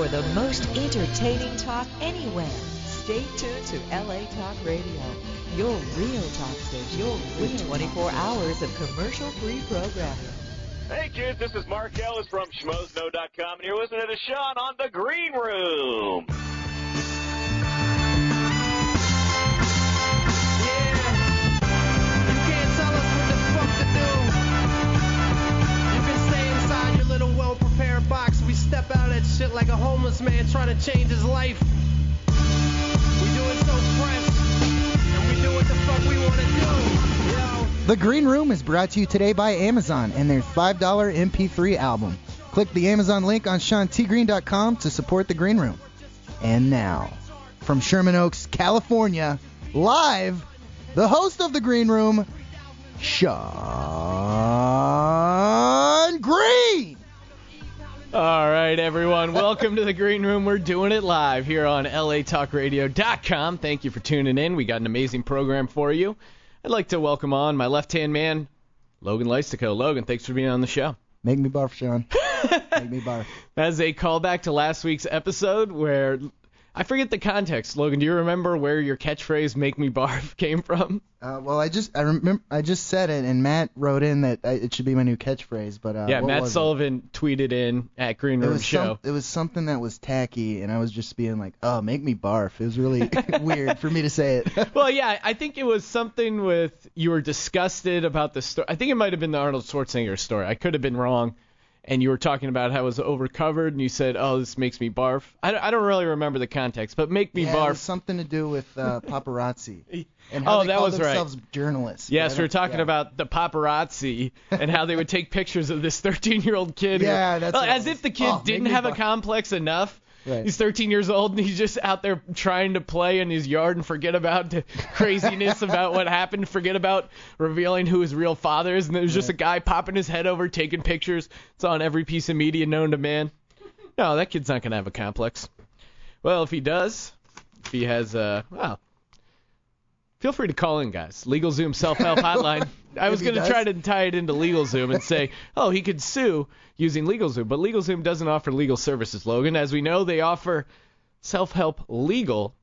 for the most entertaining talk anywhere. Stay tuned to LA Talk Radio, your real talk station, your with 24 hours of commercial-free programming. Hey kids, this is Mark Ellis from SchmoesKnow.com, and you're listening to Sean on the Green Room. That shit like a homeless man trying to change his life. We do it so fresh, and we do what the fuck we want to do. The Green Room is brought to you today by Amazon and their $5 MP3 album. Click the Amazon link on SeanTGreen.com to support The Green Room. And now, from Sherman Oaks, California, live, the host of The Green Room, Sean Green. All right, everyone. Welcome to the Green Room. We're doing it live here on LATalkRadio.com. Thank you for tuning in. We got an amazing program for you. I'd like to welcome on my left-hand man, Logan Lystico. Logan, thanks for being on the show. Make me barf, Sean. Make me barf. As a callback to last week's episode where I forget the context. Logan, do you remember where your catchphrase "Make me barf" came from? Uh, well, I just I remember I just said it, and Matt wrote in that I, it should be my new catchphrase. But uh, yeah, Matt was it? Sullivan tweeted in at Green Room Show. some, it was something that was tacky, and I was just being like, "Oh, make me barf." It was really weird for me to say it. well, yeah, I think it was something with you were disgusted about the story. I think it might have been the Arnold Schwarzenegger story. I could have been wrong. And you were talking about how it was overcovered, and you said, "Oh, this makes me barf." I, don't- I don't really remember the context, but "make me yeah, it barf." was something to do with uh, paparazzi and Oh, how they that call was right. themselves journalists. Yes, we were don't- talking yeah. about the paparazzi and how they would take pictures of this 13-year-old kid. who- Yeah, that's Well, it as if the kid Oh, didn't have a complex enough. Right. He's 13 years old and he's just out there trying to play in his yard and forget about the craziness about what happened, forget about revealing who his real father is, and there's just a guy popping his head over, taking pictures. It's on every piece of media known to man. No, that kid's not gonna have a complex. Well, if he does, if he has, uh, well, feel free to call in, guys. LegalZoom self-help hotline. I was gonna try to tie it into LegalZoom and say, oh, he could sue using LegalZoom, but LegalZoom doesn't offer legal services, Logan. As we know, they offer self-help legal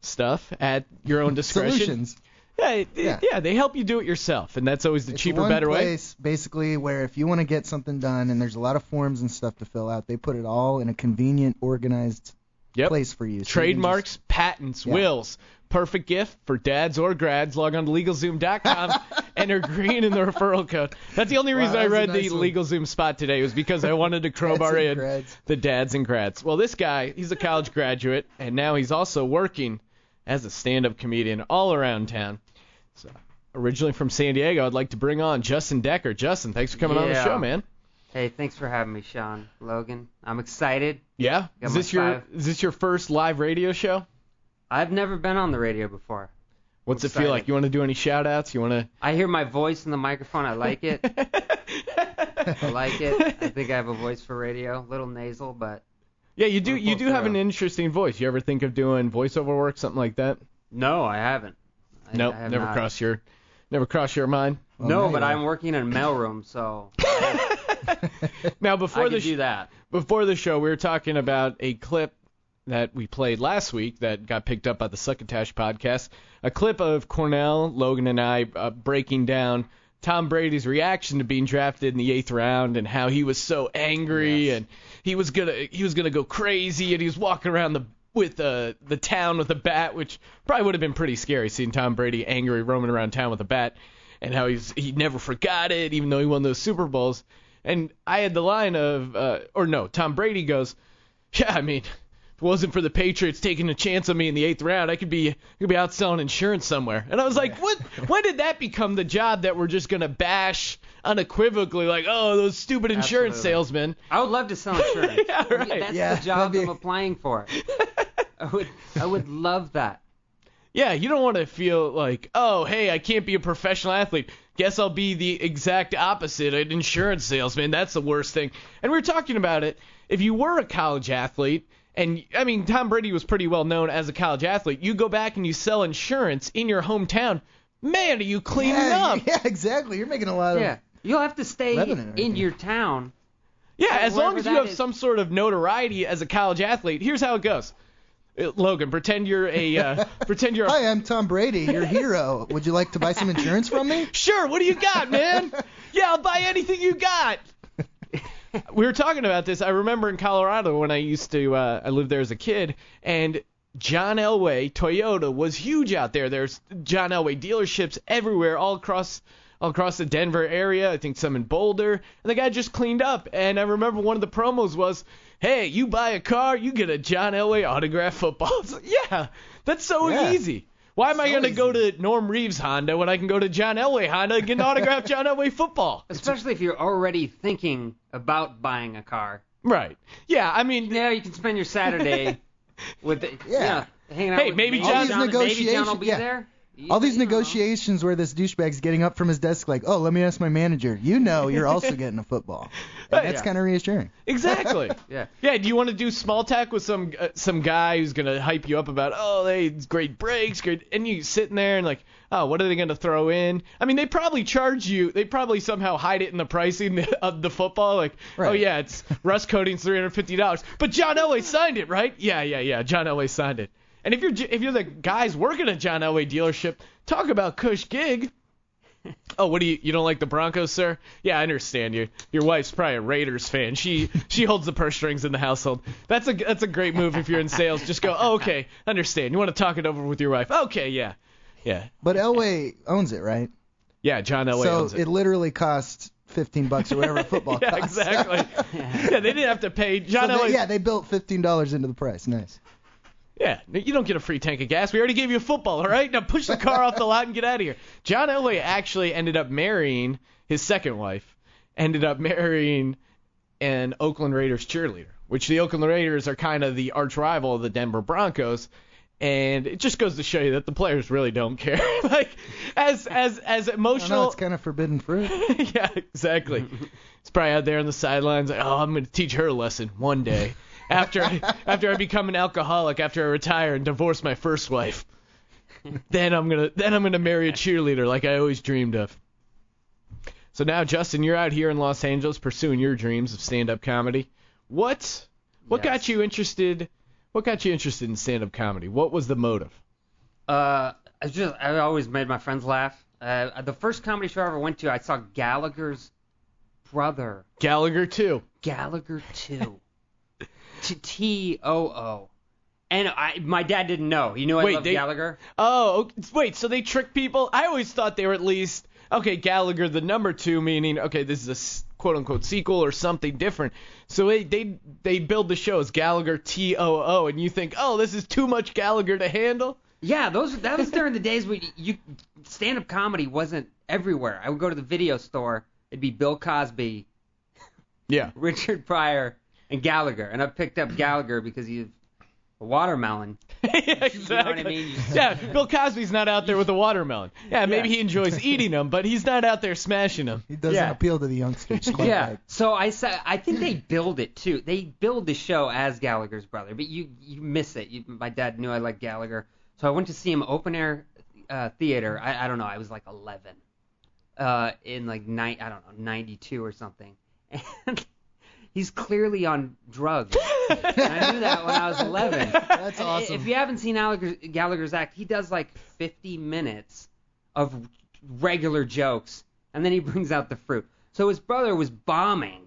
stuff at your own discretion. solutions. Yeah, Yeah. yeah, they help you do it yourself, and that's always the It's cheaper, one better way. place, basically, where if you want to get something done and there's a lot of forms and stuff to fill out, they put it all in a convenient, organized Yep. place for you. So you can Trademarks, patents, Yeah. wills. Perfect gift for dads or grads. Log on to LegalZoom.com. enter green in the referral code. That's the only reason that I read nice the one. LegalZoom spot today was because I wanted to crowbar in grads. the dads and grads. Well, this guy, he's a college graduate, and now he's also working as a stand-up comedian all around town. So, originally from San Diego, I'd like to bring on Justin Decker. Justin, thanks for coming on the show, man. Hey, thanks for having me, Sean. Logan, I'm excited. Yeah, Got is my this your five. is this your first live radio show? I've never been on the radio before. What's I'm it feel like? You want to do any shout outs? You want to I hear my voice in the microphone. I like it. I like it. I think I have a voice for radio. A little nasal, but Yeah, you do. You do have an interesting voice. You ever think of doing voiceover work, something like that? no, I haven't. I, nope, I have never not. crossed your, never crossed your mind. Well, no, now but I'm working in a mailroom, so Now before can the sh- do that. before the show, we were talking about a clip that we played last week that got picked up by the Succotash podcast. A clip of Cornell, Logan, and I uh, breaking down Tom Brady's reaction to being drafted in the eighth round and how he was so angry and he was gonna he was gonna go crazy and he was walking around the with uh, the town with a bat, which probably would have been pretty scary seeing Tom Brady angry roaming around town with a bat, and how he's he never forgot it even though he won those Super Bowls. And I had the line of, uh, or no, Tom Brady goes, yeah, I mean, it wasn't for the Patriots taking a chance on me in the eighth round, I could be I could be out selling insurance somewhere. And I was like, what? When did that become the job that we're just gonna bash unequivocally, like, oh, those stupid insurance Absolutely. salesmen? I would love to sell insurance. Yeah, right. That's Yeah, the job that'd be- I'm applying for. I would I would love that. Yeah, you don't want to feel like, oh, hey, I can't be a professional athlete. Guess I'll be the exact opposite, an insurance salesman. That's the worst thing. And we were talking about it. If you were a college athlete, and I mean, Tom Brady was pretty well known as a college athlete, you go back and you sell insurance in your hometown. Man, are you cleaning yeah, up? yeah, exactly. You're making a lot of. Yeah. You'll have to stay Revenue, in your town Yeah, as long as you have is. some sort of notoriety as a college athlete. Here's how it goes. Uh, Logan, pretend you're a uh, pretend you're a Hi, I'm Tom Brady, your hero. Would you like to buy some insurance from me? Sure, what do you got, man? yeah, I'll buy anything you got. we were talking about this. I remember in Colorado when I used to, uh, I lived there as a kid, and John Elway Toyota was huge out there. There's John Elway dealerships everywhere, all across, all across the Denver area. I think some in Boulder. And the guy just cleaned up. And I remember one of the promos was, "Hey, you buy a car, you get a John Elway autographed football." Like, yeah, that's so Yeah. easy. Why am I going to go to Norm Reeves Honda when I can go to John Elway Honda and get an autographed John Elway football? Especially if you're already thinking about buying a car. Right. Yeah, I mean, Now you can spend your Saturday with the, Yeah. you know, hanging out Hey, with maybe maybe John- John, All maybe John will be yeah. there. All these negotiations where this douchebag's getting up from his desk like, oh, let me ask my manager. You know you're also getting a football. And that's Yeah. kind of reassuring. exactly. Yeah. Yeah, do you want to do small talk with some uh, some guy who's gonna hype you up about oh they great breaks great and you sitting there and like oh what are they gonna throw in? I mean they probably charge you they probably somehow hide it in the pricing of the football like oh yeah it's rust coating's three hundred fifty dollars but John Elway signed it right? Yeah yeah yeah John Elway signed it. And if you're if you're the guys working at John Elway dealership talk about Cush gig. Oh, what do you you don't like the Broncos, sir? Yeah, I understand you. Your wife's probably a Raiders fan. She she holds the purse strings in the household. That's a that's a great move if you're in sales. Just go, oh, okay, understand. You want to talk it over with your wife? Okay, yeah, yeah, But Elway owns it, right? yeah. John Elway so owns it. So it literally costs 15 bucks or whatever football yeah, costs. exactly. yeah, they didn't have to pay John So Elway. they, yeah, they built $15 into the price. Nice. Yeah, you don't get a free tank of gas. We already gave you a football, all right? Now push the car off the lot and get out of here. John Elway actually ended up marrying his second wife, ended up marrying an Oakland Raiders cheerleader, which the Oakland Raiders are kind of the arch rival of the Denver Broncos. And it just goes to show you that the players really don't care. like, as as as emotional. know, it's kind of forbidden fruit. yeah, exactly. It's probably out there on the sidelines like, oh, I'm going to teach her a lesson one day after I, after I become an alcoholic, after I retire and divorce my first wife. Then I'm gonna then I'm gonna marry a cheerleader like I always dreamed of. So now, Justin, you're out here in Los Angeles pursuing your dreams of stand-up comedy. What what Yes. got you interested? What got you interested in stand-up comedy? What was the motive? Uh, I just I always made my friends laugh. Uh, the first comedy show I ever went to, I saw Gallagher's brother, Gallagher too. Gallagher two, T O O, and I my dad didn't know. He knew I Wait, loved they- Gallagher. Oh, wait. So they trick people? I always thought they were at least okay. Gallagher, the number two, meaning okay, this is a s- quote unquote sequel or something different. So they they they build the show as Gallagher T O O, and you think, oh, this is too much Gallagher to handle. Yeah, those that was during the days when you stand-up comedy wasn't everywhere. I would go to the video store. It'd be Bill Cosby, Yeah. Richard Pryor, and Gallagher, and I picked up Gallagher because he's a watermelon. yeah, exactly. I mean? Yeah, Bill Cosby's not out there with a watermelon. Yeah, maybe Yeah. he enjoys eating them, but he's not out there smashing them. He doesn't Yeah. appeal to the youngsters quite Yeah. right. So I said I think they build it too. They build the show as Gallagher's brother, but you you miss it. You, my dad knew I liked Gallagher, so I went to see him open air uh, theater. I, I don't know. I was like 11, uh, in like ni- I don't know 92 or something, and he's clearly on drugs. and I knew that when I was 11. That's And awesome. If you haven't seen Gallagher, Gallagher's act, he does like 50 minutes of regular jokes, and then he brings out the fruit. So his brother was bombing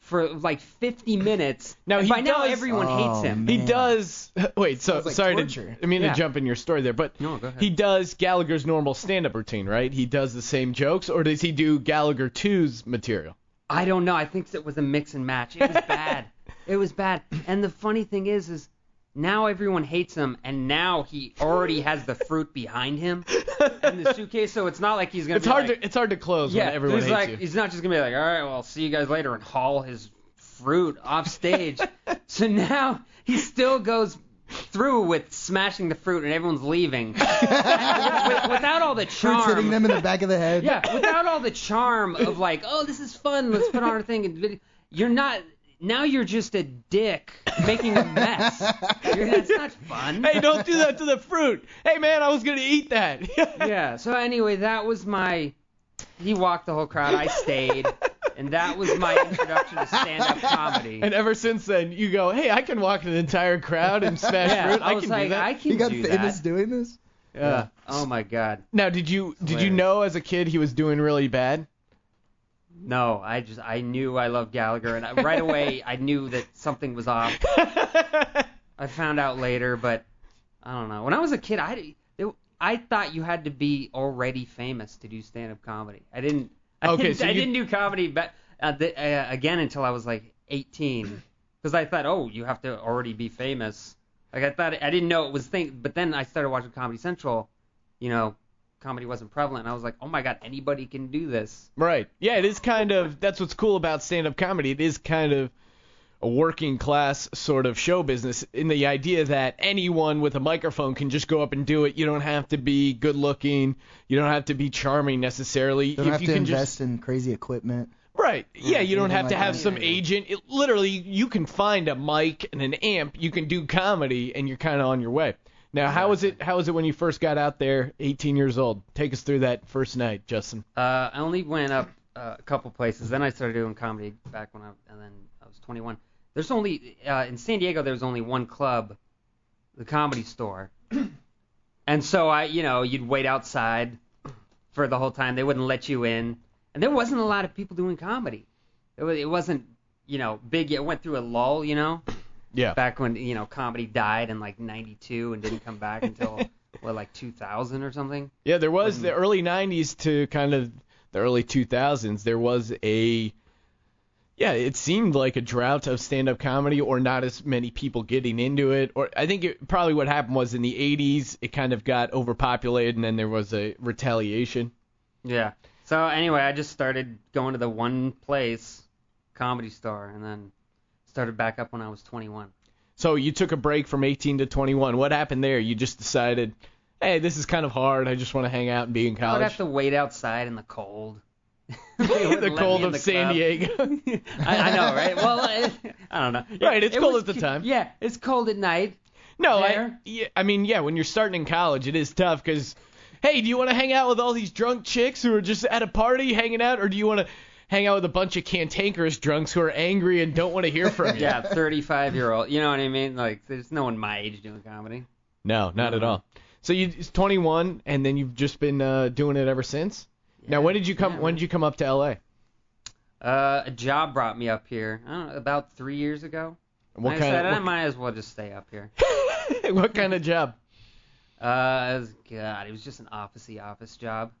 for like 50 minutes. Now, and he by now everyone Oh, hates him. He does. Wait, so like sorry torture. to. I mean Yeah. to jump in your story there, but No, he does Gallagher's normal stand-up routine, right? He does the same jokes, or does he do Gallagher 2's material? I don't know. I think it was a mix and match. It was bad. it was bad. And the funny thing is, is now everyone hates him, and now he already has the fruit behind him in the suitcase. So it's not like he's gonna. It's be hard like, to it's hard to close Yeah, when everyone he's hates like, you. he's not just gonna be like, all right, well, I'll see you guys later, and haul his fruit off stage. so now he still goes through with smashing the fruit, and everyone's leaving And with- without all the charm. Fruits hitting them in the back of the head. Yeah, without all the charm of like, oh, this is fun, let's put on our thing. And video. You're not. Now you're just a dick making a mess. You're, that's not fun. hey, don't do that to the fruit. Hey, man, I was gonna eat that. Yeah. So anyway, that was my. He walked the whole crowd. I stayed. And that was my introduction to stand-up comedy. And ever since then, you go, hey, I can walk an entire crowd and smash yeah, fruit. I, I, was can like, do that. I can He got do famous that. doing this. yeah. Oh my god. Now, did you did you know as a kid he was doing really bad? No, I just I knew I loved Gallagher, and I, right away I knew that something was off. I found out later, but I don't know. When I was a kid, I it, I thought you had to be already famous to do stand-up comedy. I didn't. I Okay, didn't, so I you- didn't do comedy ba- uh, the, uh, again until I was like 18, because I thought, oh, you have to already be famous. Like I thought, I didn't know it was thing. But then I started watching Comedy Central. You know, comedy wasn't prevalent, and I was like, oh my god, anybody can do this. Right. Yeah, it is kind of that's what's cool about stand-up comedy. It is kind of a working class sort of show business in the idea that anyone with a microphone can just go up and do it. You don't have to be good looking. You don't have to be charming necessarily. You Don't if have you to can invest just in crazy equipment. Right. Yeah, you don't anything have to have that. some agent. It, literally, you can find a mic and an amp. You can do comedy, and you're kind of on your way. Now, how was it? How was it when you first got out there, 18 years old? Take us through that first night, Justin. Uh, I only went up uh, a couple places. Then I started doing comedy back when I and then I was 21. There's only uh, in San Diego. There's only one club, the Comedy Store, and so I, you know, you'd wait outside for the whole time. They wouldn't let you in, and there wasn't a lot of people doing comedy. It, was, it wasn't, you know, big. It went through a lull, you know, Yeah. back when you know comedy died in like '92 and didn't come back until what like 2000 or something. Yeah, there was the early 90s to kind of the early 2000s. There was a yeah, it seemed like a drought of stand-up comedy, or not as many people getting into it. Or I think it, probably what happened was in the 80s it kind of got overpopulated, and then there was a retaliation. Yeah. So anyway, I just started going to the one place, Comedy Store, and then started back up when I was 21. So you took a break from 18 to 21. What happened there? You just decided, hey, this is kind of hard. I just want to hang out and be in I would college. have to wait outside in the cold. The cold of the San club. Diego. I, I know, right? Well, I, I don't know. Right, it's It cold was at the time. Yeah, it's cold at night. No, I, yeah, I mean, yeah, when you're starting in college, it is tough because, hey, do you want to hang out with all these drunk chicks who are just at a party hanging out, or do you want to hang out with a bunch of cantankerous drunks who are angry and don't want to hear from you? Yeah, 35 year old. You know what I mean? Like, there's no one my age doing comedy. No, not at all. So you it's 21, and then you've just been uh, doing it ever since. Now, when did you come? when did you come up to LA? Uh, a job brought me up here. I don't know, about three years ago. What I kind said I might as well just stay up here. what, what kind of job? Uh, it was, God, it was just an officey office job,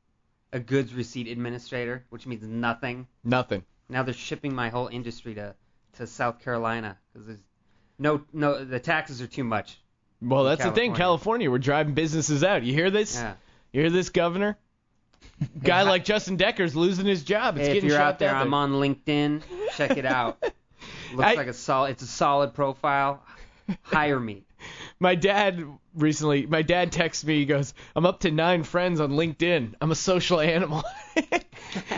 a goods receipt administrator, which means nothing. Nothing. Now they're shipping my whole industry to to South Carolina because there's no no the taxes are too much. Well, that's the thing, California. California. We're driving businesses out. You hear this? Yeah. You hear this, Governor? Guy like Justin Decker's losing his job. It's Hey, if getting you're shot out there, I'm on LinkedIn. Check it out. Looks I- like a solid. It's a solid profile. Hire me. My dad recently, my dad texts me. He goes, "I'm up to nine friends on LinkedIn. I'm a social animal."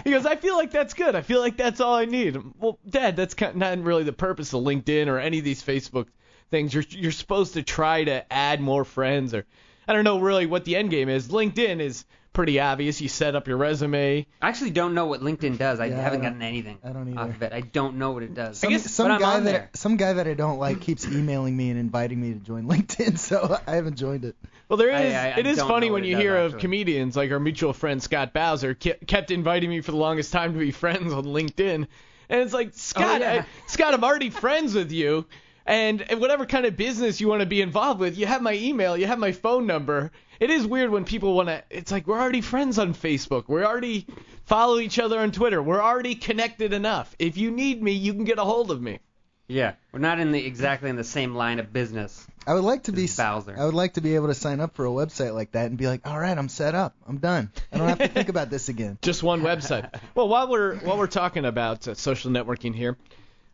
he goes, "I feel like that's good. I feel like that's all I need." Well, Dad, that's not really the purpose of LinkedIn or any of these Facebook things. You're you're supposed to try to add more friends, or I don't know really what the end game is. LinkedIn is pretty obvious. You set up your resume. I actually don't know what LinkedIn does. I Yeah, I haven't don't- gotten anything I don't off either. of it. I don't know what it does. Some, guess- some but I'm guy on that there. some guy that I don't like keeps emailing me and inviting me to join LinkedIn, so I haven't joined it. Well, there I- is. I- I it is don't funny know when what it you does, hear of actually. comedians like our mutual friend Scott Bowser ke- kept inviting me for the longest time to be friends on LinkedIn, and it's like oh, Scott, yeah. I, Scott, I'm already friends with you, and, and whatever kind of business you want to be involved with, you have my email, you have my phone number. It is weird when people want to. It's like we're already friends on Facebook. We already follow each other on Twitter. We're already connected enough. If you need me, you can get a hold of me. Yeah, we're not in the exactly in the same line of business. I would like to be This Bowser. I would like to be able to sign up for a website like that and be like, all right, I'm set up. I'm done. I don't have to think about this again. Just one website. well, while we're while we're talking about uh, social networking here,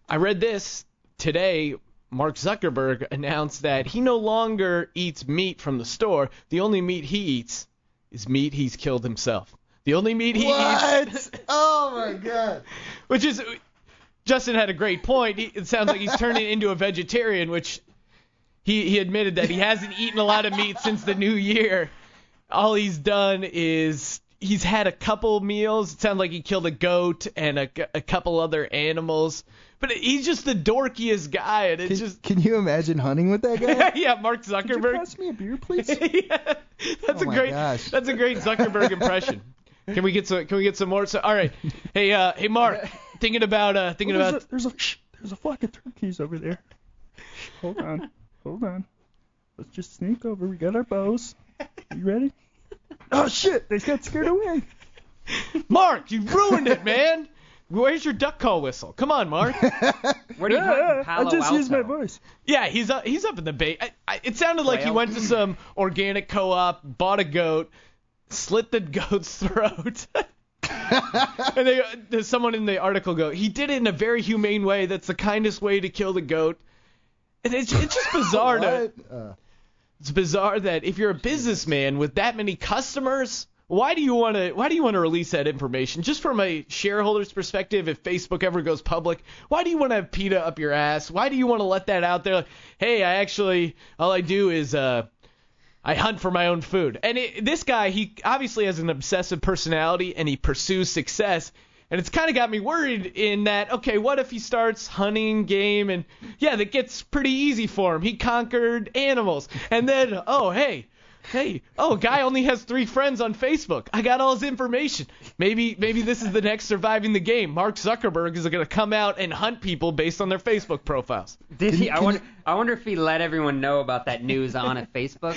I read this today. Mark Zuckerberg announced that he no longer eats meat from the store. The only meat he eats is meat he's killed himself. The only meat he eats, What? oh my god. which is Justin had a great point. He, it sounds like he's turning into a vegetarian, which he he admitted that he hasn't eaten a lot of meat since the new year. All he's done is he's had a couple meals. It sounds like he killed a goat and a, a couple other animals. But he's just the dorkiest guy, and it's Can, just can you imagine hunting with that guy? yeah, Mark Zuckerberg. Could you pass me a beer, please? yeah, that's Oh a great gosh. that's a great Zuckerberg impression. Can we get some? Can we get some more? So, all right. Hey, uh, hey, Mark. Thinking about uh, thinking Oh, there's, about. a, there's a shh, there's a flock of turkeys over there. Hold on, hold on. Let's just sneak over. We got our bows. You ready? Oh shit! They got scared away. Mark, you ruined it, man. Where's your duck call whistle? Come on, Mark. Where do you hunt in Yeah, I Palo just used my voice. Yeah, he's up, he's up in the bay. I, I, it sounded like he went to some organic co-op, bought a goat, slit the goat's throat. and they, there's someone in the article go, he did it in a very humane way. That's the kindest way to kill the goat. And it's, it's just bizarre to, What? Uh, it's bizarre that if you're a businessman with that many customers, why do you want to why do you want to release that information? Just from a shareholder's perspective, if Facebook ever goes public, why do you want to have PETA up your ass? Why do you want to let that out there? Like, hey, I actually all I do is uh I hunt for my own food. And it, this guy, he obviously has an obsessive personality and he pursues success. And it's kind of got me worried in that, okay, what if he starts hunting game and, yeah, that gets pretty easy for him. He conquered animals. And then, oh, hey, hey, oh, guy only has three friends on Facebook. I got all his information. Maybe, maybe this is the next surviving the game. Mark Zuckerberg is going to come out and hunt people based on their Facebook profiles. Did he? I wonder. I wonder if he let everyone know about that news on a Facebook.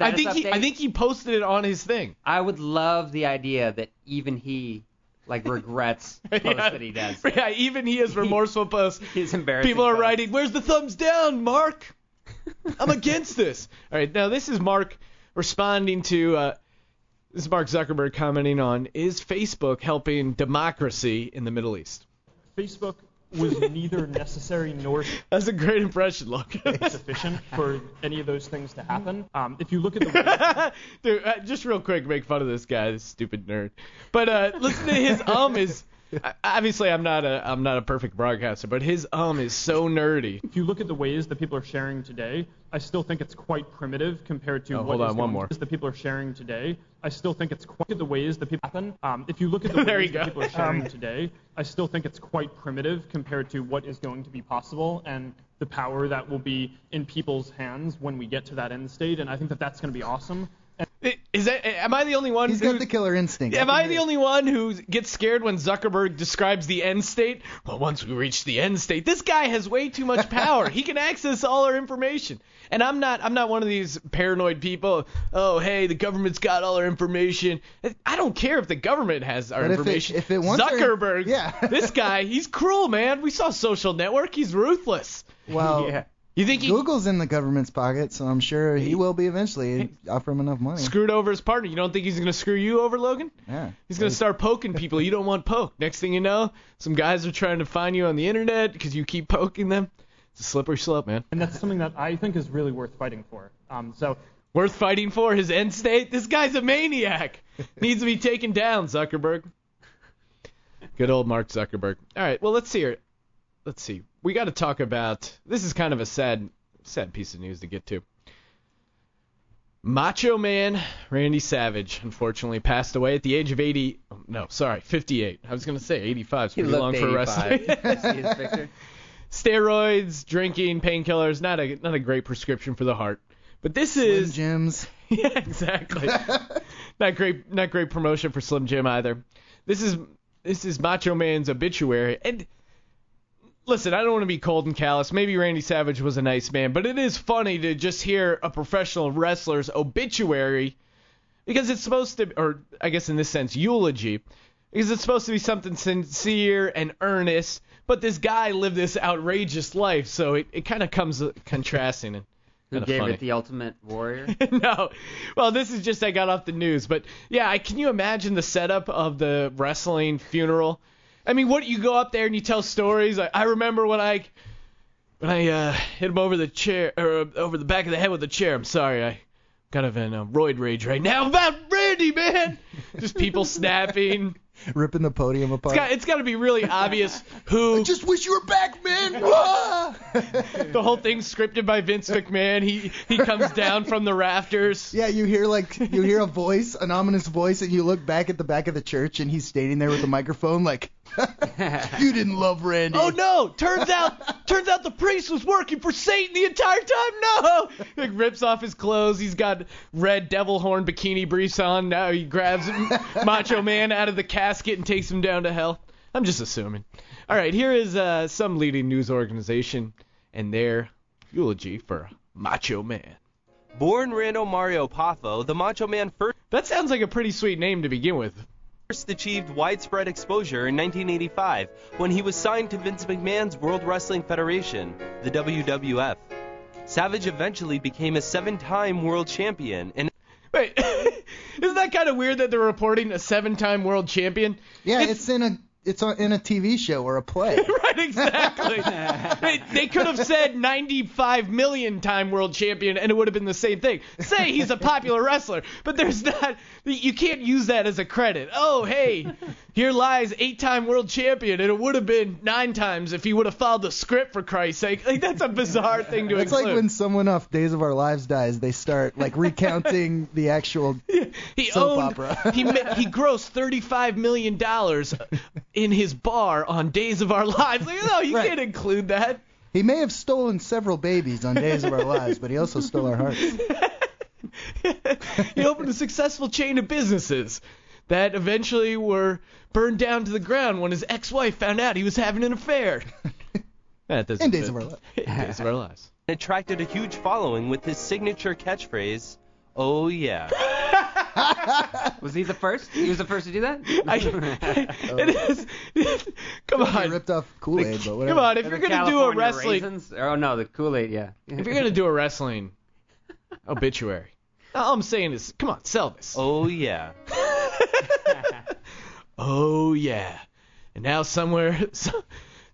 I status think he, I think he posted it on his thing. I would love the idea that even he like regrets posts yeah. that he does. Yeah, even he has remorseful posts. His embarrassed. People are posts. writing, "Where's the thumbs down, Mark? I'm against this." All right, now this is Mark responding to uh, this is Mark Zuckerberg commenting on is Facebook helping democracy in the Middle East? Facebook was neither necessary nor That's a great impression, look. sufficient for any of those things to happen. Um, if you look at the way Dude, uh, just real quick, make fun of this guy, this stupid nerd. But uh, listen to his um is. Obviously, I'm not a I'm not a perfect broadcaster, but his um is so nerdy. if you look at the ways that people are sharing today, I still think it's quite primitive compared to Oh, what hold is on, one going- more. that people are sharing today. I still think it's quite the ways that people happen. Um, if you look at the ways that people are sharing today, I still think it's quite primitive compared to what is going to be possible and the power that will be in people's hands when we get to that end state. And I think that that's going to be awesome. And Is that am I the only one? he's who, got the killer instinct. Am I the only one who gets scared when Zuckerberg describes the end state? Well, once we reach the end state, this guy has way too much power. he can access all our information. And I'm not I'm not one of these paranoid people. Oh, hey, the government's got all our information. I don't care if the government has our But if it- information. if it wants our- Zuckerberg, Yeah. this guy, he's cruel, man. We saw Social Network. He's ruthless. Well, Yeah. You think he Google's in the government's pocket, so I'm sure he will be eventually. Offer him enough money. screwed over his partner? You don't think he's gonna screw you over, Logan? Yeah. He's gonna start poking people you don't want poked. Next thing you know, some guys are trying to find you on the internet because you keep poking them. It's a slippery slope, man. and that's something that I think is really worth fighting for. Um, so Worth fighting for his end state. This guy's a maniac. Needs to be taken down, Zuckerberg. Good old Mark Zuckerberg. All right, well let's see here. Let's see. We got to talk about. This is kind of a sad, sad piece of news to get to. Macho Man Randy Savage unfortunately passed away at the age of 80. oh, No, sorry, 58. I was gonna say 85. It's He pretty long for 85. wrestling. See his picture. Steroids, drinking, painkillers, not a not a great prescription for the heart. But this is Slim is Jims. yeah, exactly. not great, not great promotion for Slim Jim either. This is this is Macho Man's obituary, and listen, I don't want to be cold and callous. Maybe Randy Savage was a nice man, but it is funny to just hear a professional wrestler's obituary because it's supposed to, or I guess in this sense, eulogy, because it's supposed to be something sincere and earnest. But this guy lived this outrageous life, so it, it kind of comes contrasting and Who gave funny. it the Ultimate Warrior? no. Well, this is just I got off the news, but yeah, I, can you imagine the setup of the wrestling funeral? I mean, what you go up there and you tell stories. I, I remember when I when I uh, hit him over the chair or uh, over the back of the head with a chair. I'm sorry, I kind of in a roid rage right now about Randy, man. Just people snapping. Ripping the podium apart. It's got, it's got to be really obvious who. I just wish you were back, man. The whole thing's scripted by Vince McMahon. He he comes down from the rafters. Yeah, you hear like you hear a voice, an ominous voice, and you look back at the back of the church, and he's standing there with the microphone, like, "You didn't love Randy." Oh no! Turns out, turns out the priest was working for Satan the entire time. No! Like rips off his clothes. He's got red devil horn bikini briefs on. Now he grabs Macho Man out of the casket and takes him down to hell. I'm just assuming. All right, here is uh, some leading news organization and their eulogy for Macho Man. Born Randall Mario Poffo, the Macho Man first That sounds like a pretty sweet name to begin with. Achieved widespread exposure in 1985 when he was signed to Vince McMahon's World Wrestling Federation, the WWF. Savage eventually became a seven-time world champion and Wait, isn't that kind of weird that they're reporting a seven-time world champion? Yeah, it's in a it's on, in a TV show or a play. right, exactly. they, they could have said 95 million time world champion and it would have been the same thing. Say he's a popular wrestler, but there's not. You can't use that as a credit. Oh, hey, here lies eight-time world champion, and it would have been nine times if he would have followed the script for Christ's sake. Like that's a bizarre thing to include. It's include. like when someone off Days of Our Lives dies, they start like recounting the actual. he soap owned, opera. he he grossed 35 million dollars in his bar on Days of Our Lives. Like, no, you Right. can't include that. He may have stolen several babies on Days of Our Lives, but he also stole our hearts. he opened a successful chain of businesses that eventually were burned down to the ground when his ex-wife found out he was having an affair. That doesn't In Days fit. of Our Lives. In Days of Our Lives. attracted a huge following with his signature catchphrase, "Oh yeah." Was he the first? He was the first to do that? I, it is. Come He on. ripped off Kool-Aid, but whatever. Come on. If The you're gonna do a wrestling, Raisins? Oh no, the Kool-Aid, yeah. if you're gonna do a wrestling obituary, all I'm saying is, come on, sell this. Oh yeah. Oh yeah. And now somewhere, so,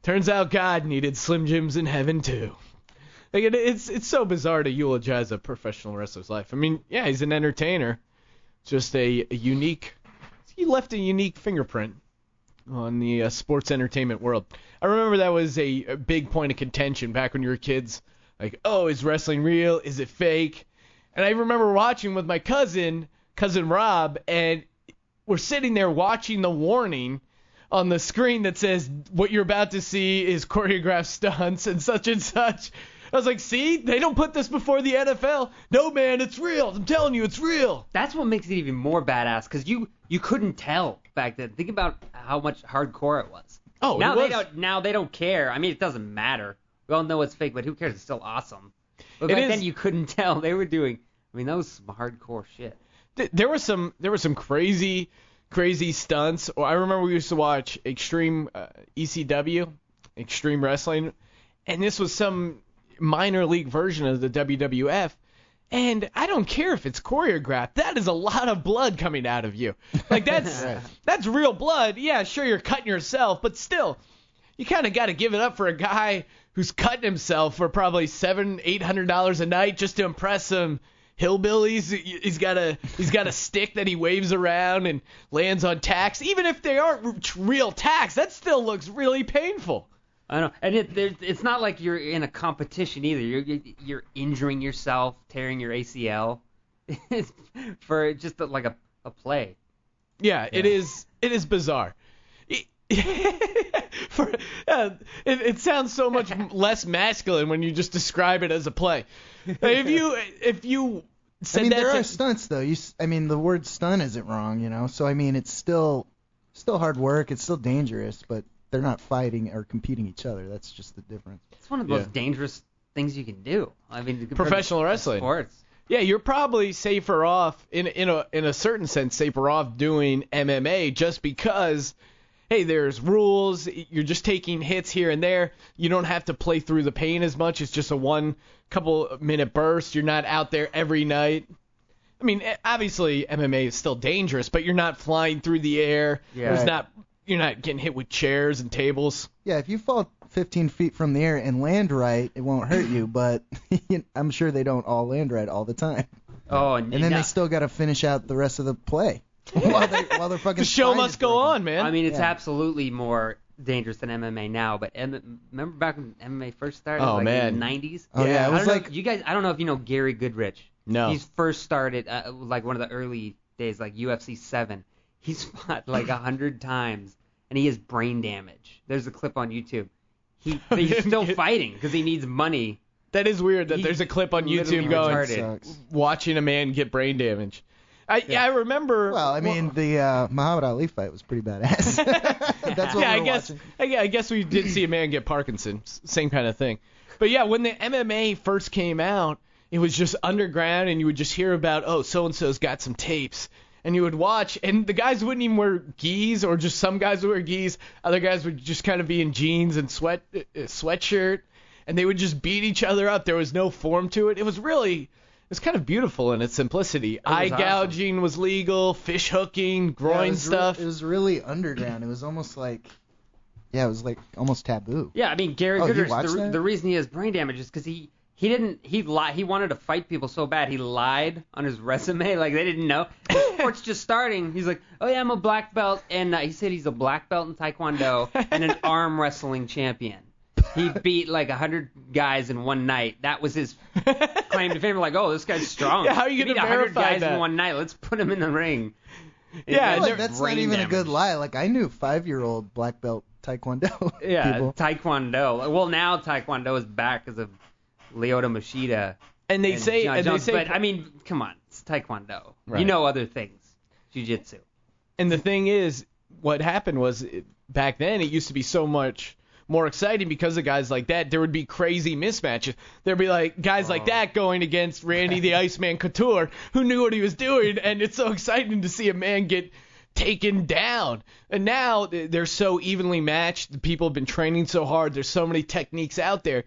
turns out God needed Slim Jims in heaven too. Like it, it's it's so bizarre to eulogize a professional wrestler's life. I mean, yeah, he's an entertainer, just a, a unique. He left a unique fingerprint on the uh, sports entertainment world. I remember that was a, a big point of contention back when you were kids. Like, oh, is wrestling real? Is it fake? And I remember watching with my cousin, cousin Rob, and we're sitting there watching the warning on the screen that says what you're about to see is choreographed stunts and such and such. I was like, see, they don't put this before the NFL. No, man, it's real. I'm telling you, it's real. That's what makes it even more badass because you you couldn't tell back then. Think about how much hardcore it was. Oh, now it they don't now they don't care. I mean, it doesn't matter. We all know it's fake, but who cares? It's still awesome. But back then you couldn't tell. They were doing. I mean, that was some hardcore shit. Th- there was some there were some crazy crazy stunts. Or I remember we used to watch Extreme uh, ECW, Extreme Wrestling, and this was some minor league version of the WWF. And I don't care if it's choreographed. That is a lot of blood coming out of you. Like that's that's real blood. Yeah, sure you're cutting yourself, but still, you kind of got to give it up for a guy who's cutting himself for probably seven, eight hundred dollars a night just to impress some hillbillies. He's got a he's got a stick that he waves around and lands on tacks. Even if they aren't real tacks, that still looks really painful. I know, and it, there, it's not like you're in a competition either. You're you're injuring yourself, tearing your ACL, for just like a, a play. Yeah, it is. It is bizarre. It, for, uh, it, it sounds so much less masculine when you just describe it as a play. If you if you said I mean, that there to, are stunts though. You, s- I mean, the word stun isn't wrong, you know. So I mean, it's still, still hard work. It's still dangerous, but they're not fighting or competing each other. That's just the difference. It's one of the Yeah. most dangerous things you can do. I mean, Professional wrestling. sports. Yeah, you're probably safer off in in a in a certain sense safer off doing MMA just because hey, there's rules, you're just taking hits here and there. You don't have to play through the pain as much. It's just a one couple minute burst. You're not out there every night. I mean, obviously MMA is still dangerous, but you're not flying through the air. Yeah. There's not you're not getting hit with chairs and tables. Yeah, if you fall 15 feet from the air and land right, it won't hurt you. But I'm sure they don't all land right all the time. Oh, and, And then now- they still got to finish out the rest of the play while they while they're fucking. The show must go broken. on, man. I mean, it's Yeah. absolutely more dangerous than MMA now, but M- remember back when MMA first started, Oh, like man. in the 90s? Oh, yeah, it I was don't know- like- you guys. I don't know if you know Gary Goodridge. No. He's first started uh, like one of the early days, like UFC seven. He's fought like a hundred times, and he has brain damage. There's a clip on YouTube. He but he's still fighting because he needs money. That is weird that He there's a clip on literally YouTube going retarded. Sucks. watching a man get brain damage. I yeah, I remember. Well, I mean, the uh, Muhammad Ali fight was pretty badass. That's what yeah, we I were guess watching. I, I guess we did see a man get Parkinson's, same kind of thing. But yeah, when the MMA first came out, it was just underground, and you would just hear about oh, so and so's got some tapes, and you would watch, and the guys wouldn't even wear gis, or just some guys would wear gis, other guys would just kind of be in jeans and sweat uh, sweatshirt, and they would just beat each other up. There was no form to it. It was really it was kind of beautiful in its simplicity. Eye awesome. gouging was legal, fish hooking, Yeah, it groin was re- stuff. it was really underground. It was almost like, yeah, it was like almost taboo. Yeah, I mean Gary Oh, you Goodridge. watched The, the reason he has brain damage is because he he didn't he lied he wanted to fight people so bad he lied on his resume like they didn't know. Sport's just starting. He's like, oh yeah, I'm a black belt, and uh, he said he's a black belt in taekwondo and an arm wrestling champion. He beat like a hundred guys in one night. That was his claim to fame. Like, oh, this guy's strong. Yeah, how are you a hundred verify guys that? in one night. Let's put him in the ring. Yeah, like that's not even a good lie. Like I knew five-year-old black belt taekwondo Yeah, people. taekwondo. Well, now taekwondo is back because of Lyoto Machida. and they and say John and they Jones, say but I mean, come on, it's taekwondo. Right. You know other things, jujitsu. And the thing is, what happened was it, back then it used to be so much more exciting because of guys like that. There would be crazy mismatches. There'd be like guys like that oh. going against Randy the Iceman Couture, who knew what he was doing, and it's so exciting to see a man get taken down. And now they're so evenly matched. The people have been training so hard. There's so many techniques out there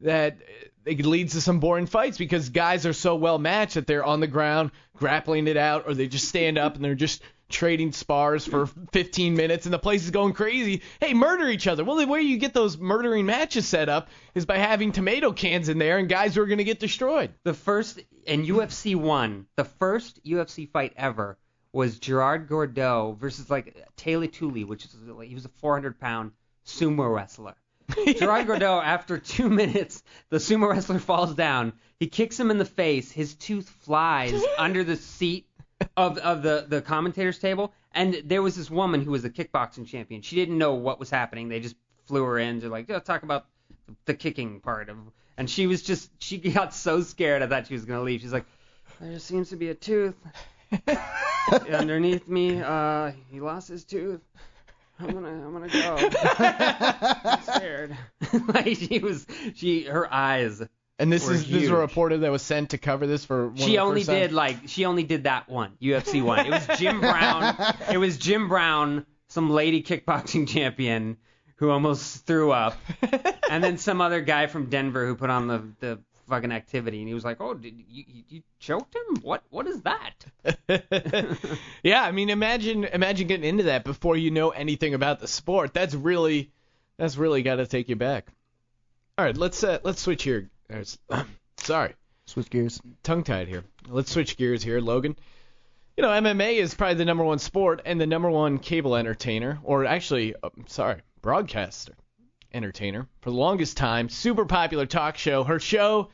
that it leads to some boring fights because guys are so well matched that they're on the ground grappling it out or they just stand up and they're just trading spars for 15 minutes and the place is going crazy. Hey, murder each other. Well, the way you get those murdering matches set up is by having tomato cans in there and guys who are going to get destroyed. The first in UFC one, the first UFC fight ever was Gerard Gordeau versus like Teila Tuli, which is like he was a 400 pound sumo wrestler. Gerard Gordeau, after two minutes, the sumo wrestler falls down. He kicks him in the face. His tooth flies under the seat of of the the commentators table. And there was this woman who was a kickboxing champion. She didn't know what was happening. They just flew her in to like, "Yeah, talk about the kicking part of. And she was just she got so scared. I thought she was gonna leave. She's like, there just seems to be a tooth underneath me. Uh, he lost his tooth. I'm gonna I'm gonna go. I'm scared. like she was she her eyes. And this Were is this is a huge. reporter that was sent to cover this for one of She the only first times. did like she only did that one UFC one. It was Jim Brown. it was Jim Brown, some lady kickboxing champion who almost threw up, and then some other guy from Denver who put on the the fucking activity, and he was like, "Oh, did you, you, you choked him? What what is that?" yeah, I mean, imagine imagine getting into that before you know anything about the sport. That's really that's really got to take you back. All right, let's uh, let's switch here. Sorry, Switch gears. tongue tied here. Let's switch gears here, Logan. You know, MMA is probably the number one sport and the number one cable entertainer, or actually, uh, sorry, broadcaster entertainer for the longest time. Super popular talk show. Her show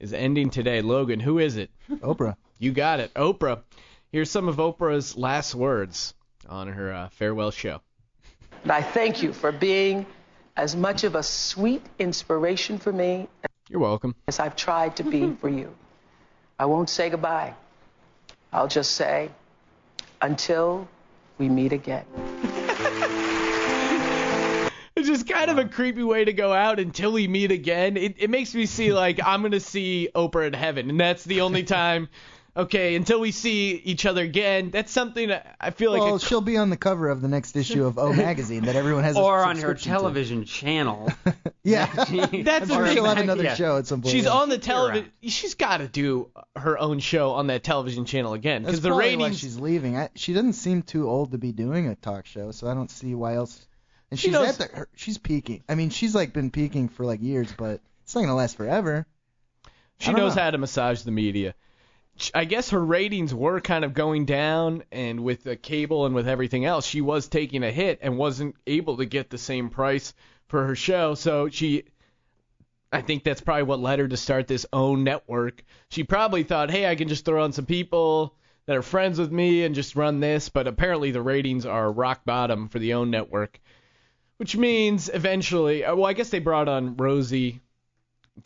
is ending today. Logan, who is it? Oprah. You got it. Oprah. Here's some of Oprah's last words on her uh, farewell show. And I thank you for being as much of a sweet inspiration for me You're welcome. as I've tried to be for you. I won't say goodbye. I'll just say, until we meet again. It's just kind of a creepy way to go out until we meet again. It, it makes me see like I'm gonna see Oprah in heaven, and that's the only time. Okay, until we see each other again. That's something I feel like. well, a- she'll be on the cover of the next issue of O magazine that everyone has. a or on her subscription to. television channel. Yeah. That's I'm sure she'll have another Yeah. show at some point. She's yeah. on the television. She's got to do her own show on that television channel again because the probably why ratings. she's leaving. I, she doesn't seem too old to be doing a talk show, so I don't see why else. And She she's knows- at the, her, she's peaking. I mean, she's like been peaking for like years, but it's not gonna last forever. She I don't knows know. how to massage the media. I guess her ratings were kind of going down, and with the cable and with everything else, she was taking a hit and wasn't able to get the same price for her show. So she, I think that's probably what led her to start this OWN network. She probably thought, hey, I can just throw on some people that are friends with me and just run this, but apparently the ratings are rock bottom for the OWN network, which means eventually, uh, well, I guess they brought on Rosie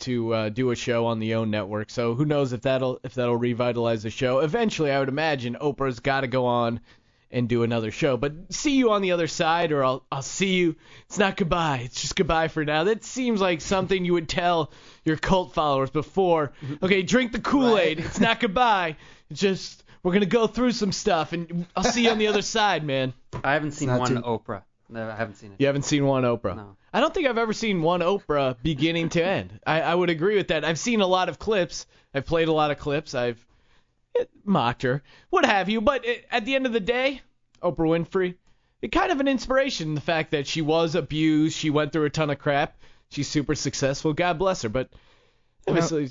to uh, do a show on the OWN network. So who knows if that'll if that'll revitalize the show. Eventually, I would imagine Oprah's got to go on and do another show. But see you on the other side, or I'll I'll see you. It's not goodbye. It's just goodbye for now. That seems like something you would tell your cult followers before. Okay, drink the Kool-Aid. It's not goodbye. It's just we're gonna go through some stuff, and I'll see you on the other side, man. I haven't seen one too- Oprah. No, I haven't seen it. You haven't seen one Oprah. No. I don't think I've ever seen one Oprah beginning to end. I, I would agree with that. I've seen a lot of clips. I've played a lot of clips. I've mocked her, what have you. But eh, at the end of the day, Oprah Winfrey, it kind of an inspiration. The fact that she was abused, she went through a ton of crap. She's super successful. God bless her. But obviously,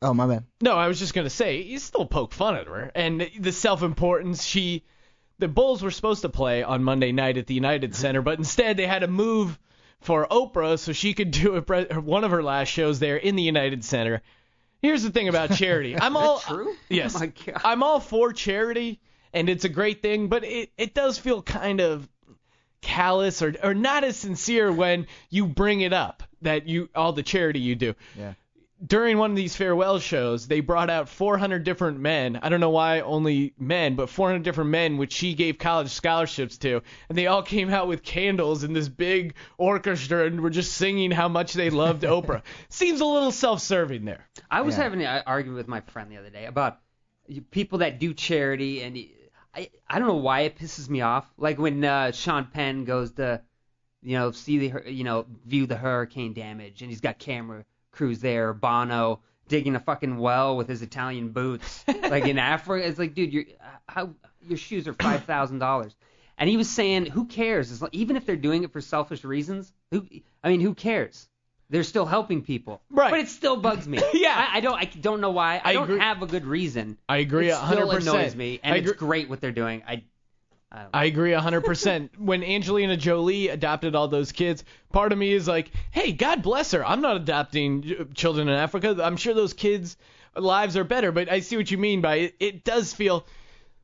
Oh my man. no, I was just gonna say you still poke fun at her and the self-importance. She, the Bulls were supposed to play on Monday night at the United Center, but instead they had to move for Oprah so she could do a, pre- one of her last shows there in the United Center. Here's the thing about charity. I'm all true? Uh, yes, Oh my God. I'm all for charity, and it's a great thing, but it it does feel kind of callous or or not as sincere when you bring it up that you all the charity you do Yeah. During one of these farewell shows, they brought out 400 different men. I don't know why only men, but 400 different men, which she gave college scholarships to, and they all came out with candles in this big orchestra and were just singing how much they loved Oprah. Seems a little self-serving there. I was Yeah. having an argument with my friend the other day about people that do charity, and I I don't know why it pisses me off. Like when uh, Sean Penn goes to, you know, see the you know view the hurricane damage, and he's got camera there. Bono digging a fucking well with his Italian boots, like in Africa. It's like, dude, your how your shoes are five thousand dollars. And he was saying, who cares? Long, even if they're doing it for selfish reasons, who I mean, who cares? They're still helping people. Right. But it still bugs me. Yeah. I, I don't. I don't know why. I, I don't agree. have a good reason. I agree It 100%. still annoys me, and I it's agree- great what they're doing. I. I. I agree 100%. when Angelina Jolie adopted all those kids, part of me is like, hey, God bless her. I'm not adopting children in Africa. I'm sure those kids' lives are better, but I see what you mean by it. It does feel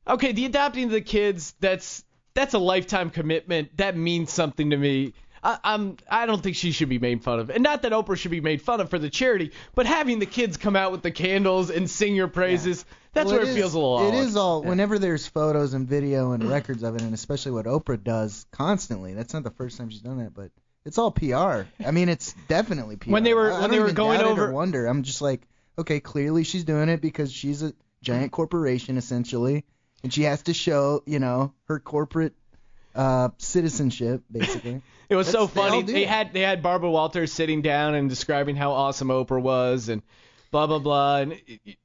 okay. The adopting the kids, that's that's a lifetime commitment. That means something to me. I, I'm I don't think she should be made fun of, and not that Oprah should be made fun of for the charity, but having the kids come out with the candles and sing your praises, that's Well, where it, is- feels a little. It odd. is all. Whenever there's photos and video and records of it, and especially what Oprah does constantly. That's not the first time she's done that, but it's all PR. I mean, it's definitely PR. When they were- I- I when don't they were going it over- wonder. I'm just like, okay, clearly she's doing it because she's a giant corporation essentially, and she has to show, you know, her corporate uh, citizenship basically. It was so That's- all funny. do They that. had they had Barbara Walters sitting down and describing how awesome Oprah was and blah blah blah and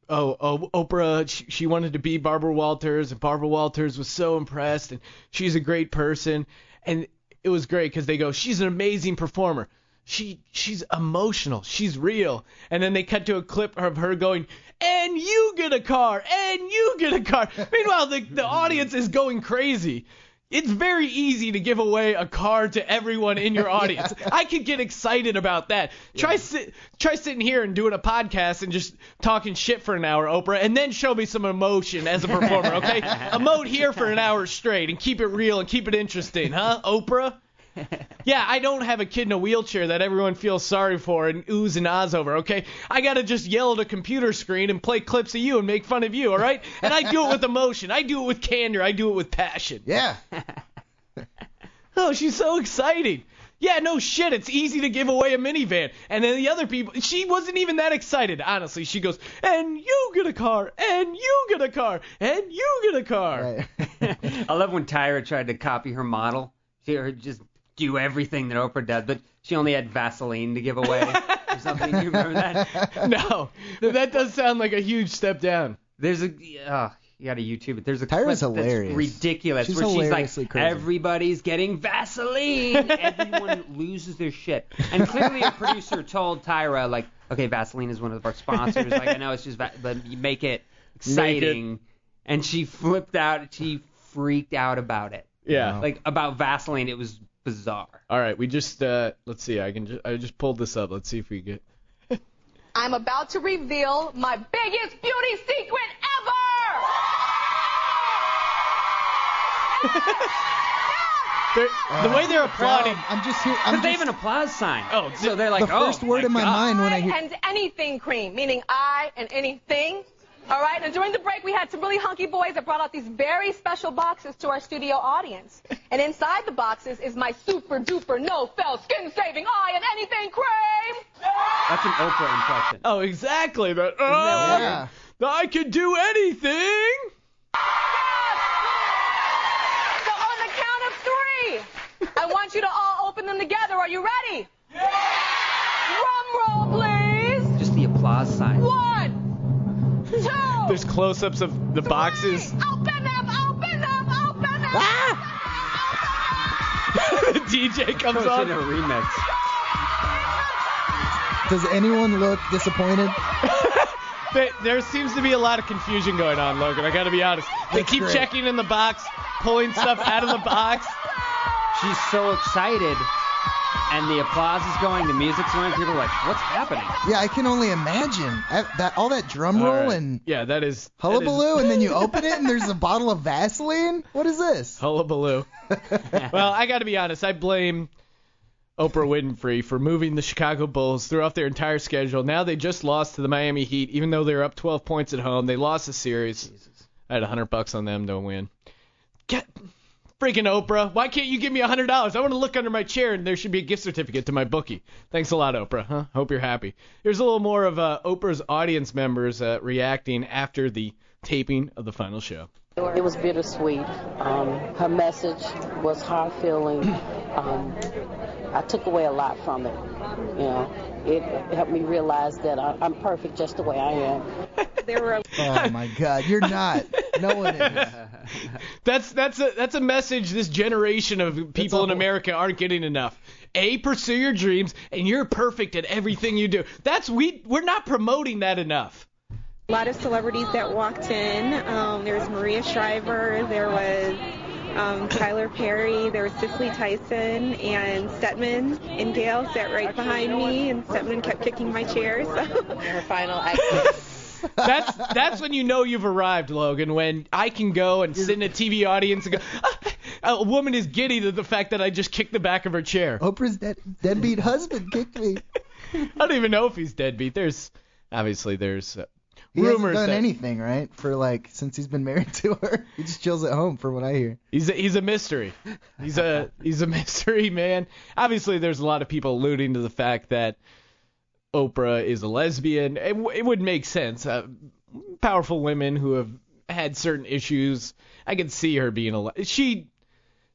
oh oh Oprah she, she wanted to be Barbara Walters and Barbara Walters was so impressed and she's a great person and it was great because they go she's an amazing performer. She she's emotional. She's real. And then they cut to a clip of her going, "And you get a car, and you get a car." Meanwhile, the the audience is going crazy. It's very easy to give away a car to everyone in your audience. I could get excited about that. Try sit, try sitting here and doing a podcast and just talking shit for an hour, Oprah, and then show me some emotion as a performer, okay? Emote here for an hour straight and keep it real and keep it interesting, huh, Oprah? Yeah, I don't have a kid in a wheelchair that everyone feels sorry for and oohs and ahs over, okay? I gotta just yell at a computer screen and play clips of you and make fun of you, alright? And I do it with emotion. I do it with candor. I do it with passion. Yeah. Oh, she's so exciting. Yeah, no shit. It's easy to give away a minivan. And then the other people, she wasn't even that excited, honestly. She goes, and you get a car, and you get a car, and you get a car. Right. I love when Tyra tried to copy her model. She her just do everything that Oprah does, but she only had Vaseline to give away or something. You remember that? no, that does sound like a huge step down. There's a uh, you got to YouTube it. There's a Tyra's clip hilarious. that's ridiculous She's where she's hilariously like, crazy. everybody's getting Vaseline. Everyone loses their shit. And clearly a producer told Tyra like, okay, Vaseline is one of our sponsors. Like I know it's just, va- but you make it exciting, and she flipped out. She freaked out about it. Yeah. Like about Vaseline, it was bizarre. All right, we just uh let's see. I can just I just pulled this up. Let's see if we get. I'm about to reveal my biggest beauty secret They're, the way they're applauding. I'm just here. I'm Because they just, have an applause sign. Oh, so they're like, the oh, first word in my God. mind when I hear. And anything cream, meaning I and anything. All right, and during the break, we had some really hunky boys that brought out these very special boxes to our studio audience. And inside the boxes is my super duper no fell skin saving eye and anything cream. That's an Oprah impression. Oh, exactly. That. Oh, Yeah. I could do anything. So on the count of three, I want you to all open them together. Are you ready? Drum close-ups of the boxes. Open them, open them, open them. Ah! the DJ comes Goes in a on. remix. Does anyone look disappointed? There- There seems to be a lot of confusion going on, Logan. I got to be honest. They That's keep great. checking in the box, pulling stuff out of the box. She's so excited, and the applause is going, the music's going. People are like, what's happening? Yeah, I can only imagine I, that all that drum roll right. and yeah, that is that is- hullabaloo, and then you open it and there's a bottle of Vaseline. What is this? Hullabaloo. well, I got to be honest. I blame Oprah Winfrey for moving the Chicago Bulls throughout their entire schedule. Now they just lost to the Miami Heat, even though they were up 12 points at home. They lost the series. I had 100 bucks on them to win. Get freaking Oprah. Why can't you give me $100? I want to look under my chair and there should be a gift certificate to my bookie. Thanks a lot, Oprah. Huh? Hope you're happy. Here's a little more of uh, Oprah's audience members uh, reacting after the taping of the final show. It was bittersweet. Um, her message was hard feeling. Um, I took away a lot from it. You know, it helped me realize that I, I'm perfect just the way I am. There were Oh my God, you're not. No one is. That's that's a that's a message this generation of people in. America aren't getting enough. A, pursue your dreams, and you're perfect at everything you do. That's we we're not promoting that enough. A lot of celebrities that walked in. Um, there was Maria Shriver. There was um, Tyler Perry. There was Cicely Tyson and Stedman and Gayle sat right behind me, and Stedman kept kicking my chair. So. her final exit. That's that's when you know you've arrived, Logan. When I can go and sit in a TV audience and go, "Ah, a woman is giddy to the fact that I just kicked the back of her chair. Oprah's dead, deadbeat husband kicked me. I don't even know if he's deadbeat. There's obviously there's uh, He hasn't rumors done that anything, right? For like since he's been married to her, he just chills at home, from what I hear. He's a, he's a mystery. He's a he's a mystery man. Obviously, there's a lot of people alluding to the fact that Oprah is a lesbian. It, w- it would make sense. Uh, powerful women who have had certain issues. I could see her being a le- she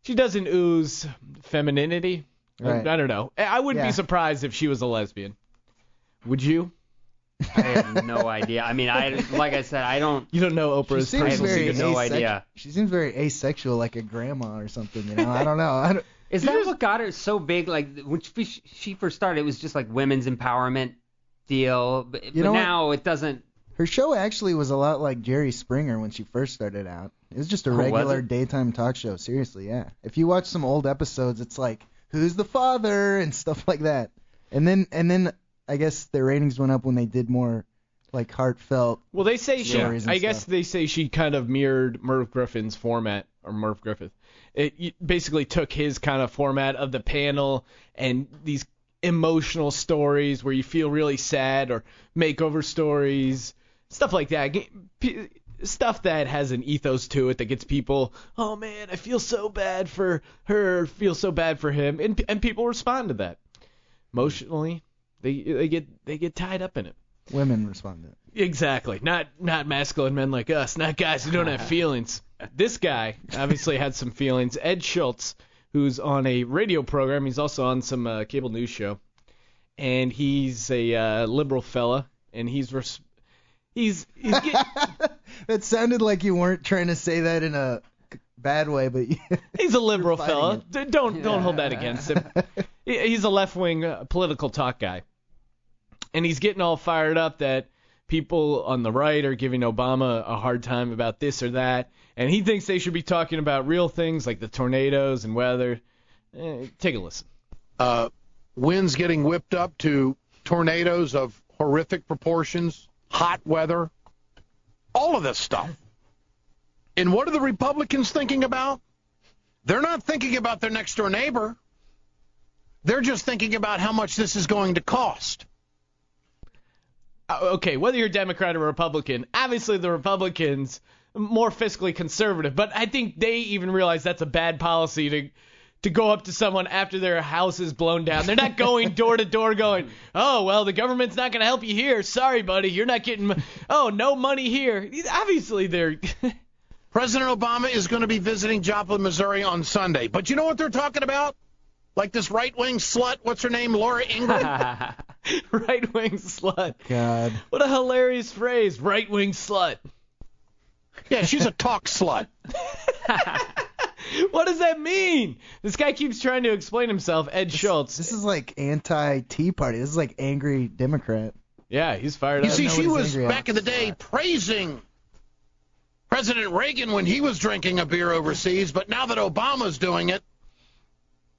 she doesn't ooze femininity. I- Right. I, don't know. I I wouldn't Yeah. be surprised if she was a lesbian. Would you? I have no idea. I mean, I like I said, I don't. You don't know She Oprah's seems I personal have very no asex- idea. She seems very asexual, like a grandma or something. You know, I don't know. I don't, Is that what got her so big? Like when she, she first started, it was just like women's empowerment deal. But, You but know what? now it doesn't. her show actually was a lot like Jerry Springer when she first started out. It was just a Oh, was regular it? daytime talk show. Seriously, yeah. If you watch some old episodes, it's like who's the father and stuff like that. And then and then I guess their ratings went up when they did more like heartfelt. Well, they say she. Stories and I guess stuff. they say she kind of mirrored Merv Griffin's format, or Merv Griffith. It basically took his kind of format of the panel and these emotional stories where you feel really sad, or makeover stories, stuff like that. Stuff that has an ethos to it that gets people, oh man, I feel so bad for her, feel so bad for him, and and people respond to that emotionally. They they get they get tied up in it. Women respond to it. Exactly. Not not masculine men like us, not guys who don't have feelings. This guy obviously had some feelings. Ed Schultz, who's on a radio program, he's also on some uh, cable news show, and he's a uh, liberal fella, and he's res- he's he's get, That sounded like you weren't trying to say that in a bad way, but he's a liberal fella. Don't don't hold that against him. He's a left wing uh, political talk guy, and he's getting all fired up that people on the right are giving Obama a hard time about this or that, and he thinks they should be talking about real things like the tornadoes and weather. Eh, take a listen. uh, winds getting whipped up to tornadoes of horrific proportions, hot weather, all of this stuff. And what are the Republicans thinking about? They're not thinking about their next door neighbor. They're just thinking about how much this is going to cost. Uh, okay, whether you're Democrat or Republican, obviously the Republicans more fiscally conservative, but I think they even realize that's a bad policy to to go up to someone after their house is blown down. They're not going door to door going, "Oh, well, the government's not going to help you here. Sorry, buddy, you're not getting m- Oh, no money here." Obviously they're President Obama is going to be visiting Joplin, Missouri on Sunday. But you know what they're talking about? Like this right wing slut, what's her name? Laura Ingraham? right wing slut. God. What a hilarious phrase, right wing slut. Yeah, she's a talk slut. What does that mean? This guy keeps trying to explain himself, Ed Schultz. This is like anti Tea Party. This is like angry Democrat. Yeah, he's fired up. You up. see, know she what was angry at. back in the day praising President Reagan when he was drinking a beer overseas, but now that Obama's doing it,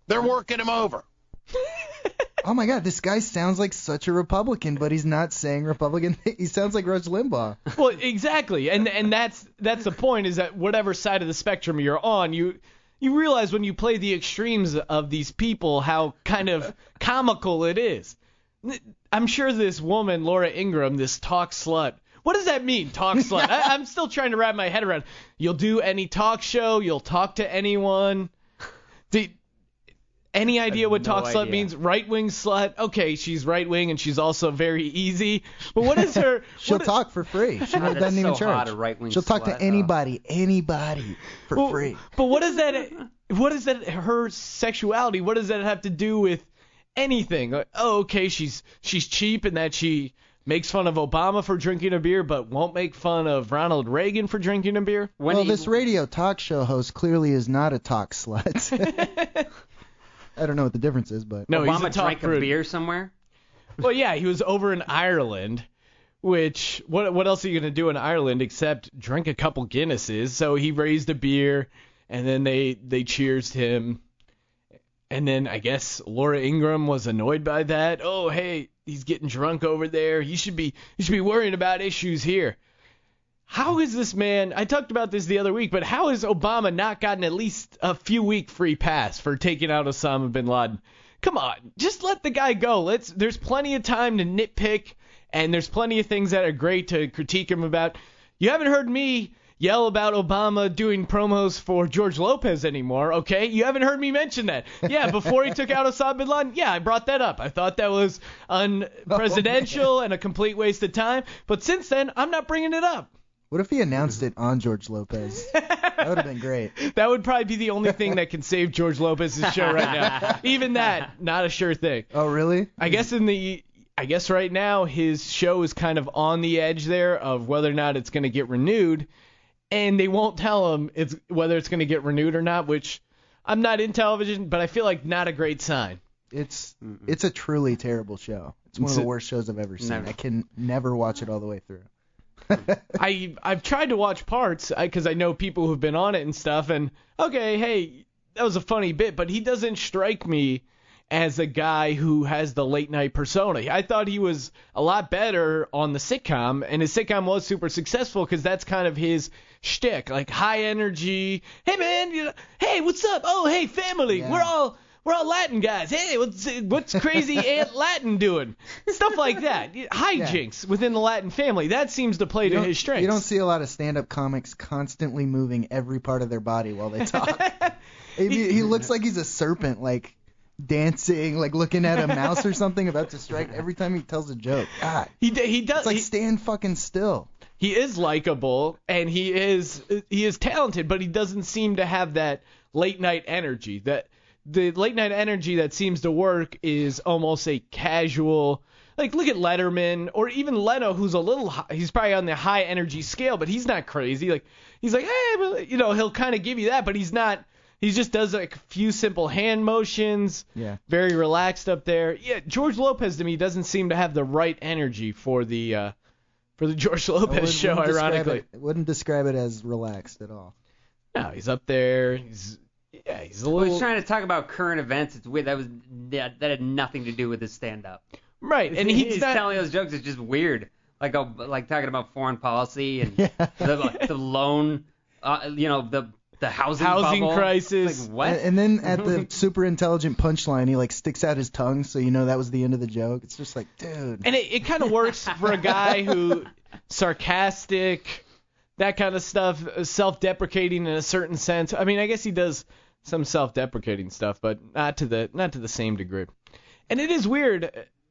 they're working him over. Oh my God, this guy sounds like such a Republican, but he's not saying Republican. He sounds like Rush Limbaugh. Well, exactly, and and that's that's the point is that whatever side of the spectrum you're on, you you realize when you play the extremes of these people how kind of comical it is. I'm sure this woman, Laura Ingraham, this talk slut. What does that mean, talk slut? I, I'm still trying to wrap my head around. You'll do any talk show. You'll talk to anyone. Any idea what no talk slut means? Right wing slut. Okay, she's right wing and she's also very easy. But what is her? She'll what- talk for free. She God, doesn't that's even so charge. hot, a right-wing She'll talk slut, to anybody, anybody for Well, free. But what is that? What is that? Her sexuality. What does that have to do with anything? Like, oh, okay, she's she's cheap in that she makes fun of Obama for drinking a beer, but won't make fun of Ronald Reagan for drinking a beer. When well, he- this radio talk show host clearly is not a talk slut. I don't know what the difference is, but No, he's Obama a talk drank a fruit. beer somewhere. Well, yeah, he was over in Ireland. Which what what else are you gonna do in Ireland except drink a couple Guinnesses? So he raised a beer, and then they they cheersed him, and then I guess Laura Ingraham was annoyed by that. Oh hey, he's getting drunk over there. You should be you should be worrying about issues here. How is this man? I talked about this the other week, but how has Obama not gotten at least a few week free pass for taking out Osama bin Laden? Come on, just let the guy go. Let's. There's plenty of time to nitpick, and there's plenty of things that are great to critique him about. You haven't heard me yell about Obama doing promos for George Lopez anymore, okay? You haven't heard me mention that. Yeah, before he took out Osama bin Laden, yeah, I brought that up. I thought that was oh, unpresidential and a complete waste of time. But since then, I'm not bringing it up. What if he announced it on George Lopez? That would have been great. That would probably be the only thing that can save George Lopez's show right now. Even that, not a sure thing. Oh, really? I guess in the I guess right now his show is kind of on the edge there of whether or not it's going to get renewed, and they won't tell him it's whether it's going to get renewed or not. Which I'm not in television, but I feel like not a great sign. It's it's a truly terrible show. It's one It's of the a- worst shows I've ever seen. Never. I can never watch it all the way through. I I've tried to watch parts because I know people who've been on it and stuff, and okay, hey, that was a funny bit, but he doesn't strike me as a guy who has the late night persona. I thought he was a lot better on the sitcom, and his sitcom was super successful because that's kind of his shtick, like high energy. Hey man, you know, hey, what's up? Oh, hey, family, Yeah. we're all. We're all Latin guys. Hey, what's what's crazy Aunt Latin doing? Stuff like that. Hijinks within the Latin family. That seems to play You to his strengths. you don't see a lot of stand-up comics constantly moving every part of their body while they talk. he, he looks like he's a serpent, like dancing, like looking at a mouse or something about to strike every time he tells a joke. God, He he does. it's like he, stand fucking still. he is likable and he is he is talented, but he doesn't seem to have that late night energy. That the late night energy that seems to work is almost a casual. Like look at Letterman or even Leno, who's a little hi- he's probably on the high energy scale, but he's not crazy. Like he's like hey, well," you know, he'll kind of give you that, but he's not. He just does like a few simple hand motions. Yeah. Very relaxed up there. Yeah, George Lopez to me doesn't seem to have the right energy for the uh, for the George Lopez wouldn't- show. wouldn't describe Ironically, it, wouldn't describe it as relaxed at all. no, he's up there. He's yeah, he's a Well, little he's trying to talk about current events. It's weird. That was that, that had nothing to do with his stand-up. right, and he's, he's not. telling those jokes. It's just weird. Like a, like talking about foreign policy and the the loan, uh, you know, the the housing Housing bubble. crisis. Like, what? And, and then at the super intelligent punchline, he like sticks out his tongue, so you know that was the end of the joke. It's just like, dude. and it, it kind of works for a guy who sarcastic, that kind of stuff, uh, self-deprecating in a certain sense. I mean, I guess he does some self-deprecating stuff, but not to the not to the same degree. And it is weird.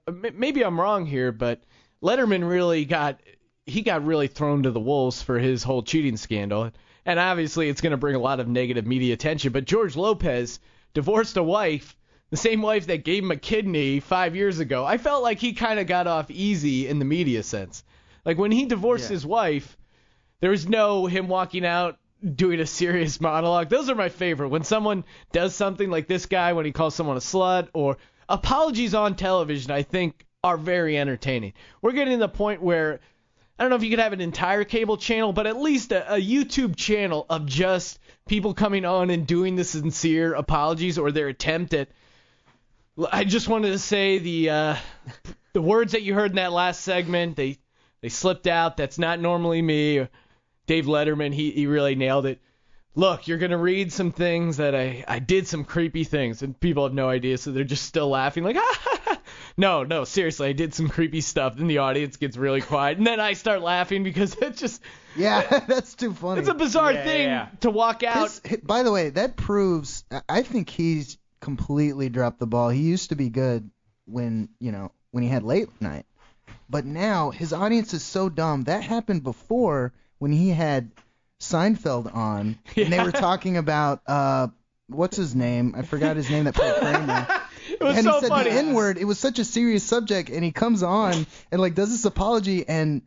uh, Maybe I'm wrong here, but Letterman really got he got really thrown to the wolves for his whole cheating scandal. And obviously, it's going to bring a lot of negative media attention. But George Lopez divorced a wife, the same wife that gave him a kidney five years ago. I felt like he kind of got off easy in the media sense. Like when he divorced Yeah. his wife, there was no him walking out doing a serious monologue. Those are my favorite. When someone does something like this guy when he calls someone a slut or apologies on television, I think are very entertaining. We're getting to the point where I don't know if you could have an entire cable channel, but at least a, a YouTube channel of just people coming on and doing the sincere apologies or their attempt at. I just wanted to say the uh, the words that you heard in that last segment they they slipped out. That's not normally me. Dave Letterman he he really nailed it. Look, you're gonna read some things that I I did some creepy things and people have no idea, so they're just still laughing like ah. No, no, seriously, I did some creepy stuff. Then the audience gets really quiet, and then I start laughing because it's just Yeah, that's too funny. it's a bizarre Yeah, thing yeah. to walk out. His- by the way, that proves. I- I think he's completely dropped the ball. He used to be good when you know when he had late night, but now his audience is so dumb. That happened before when he had Seinfeld on, and they were talking about uh, what's his name? I forgot his name that played Kramer. It was and so he said funny. the N word. It was such a serious subject, and he comes on and like does this apology, and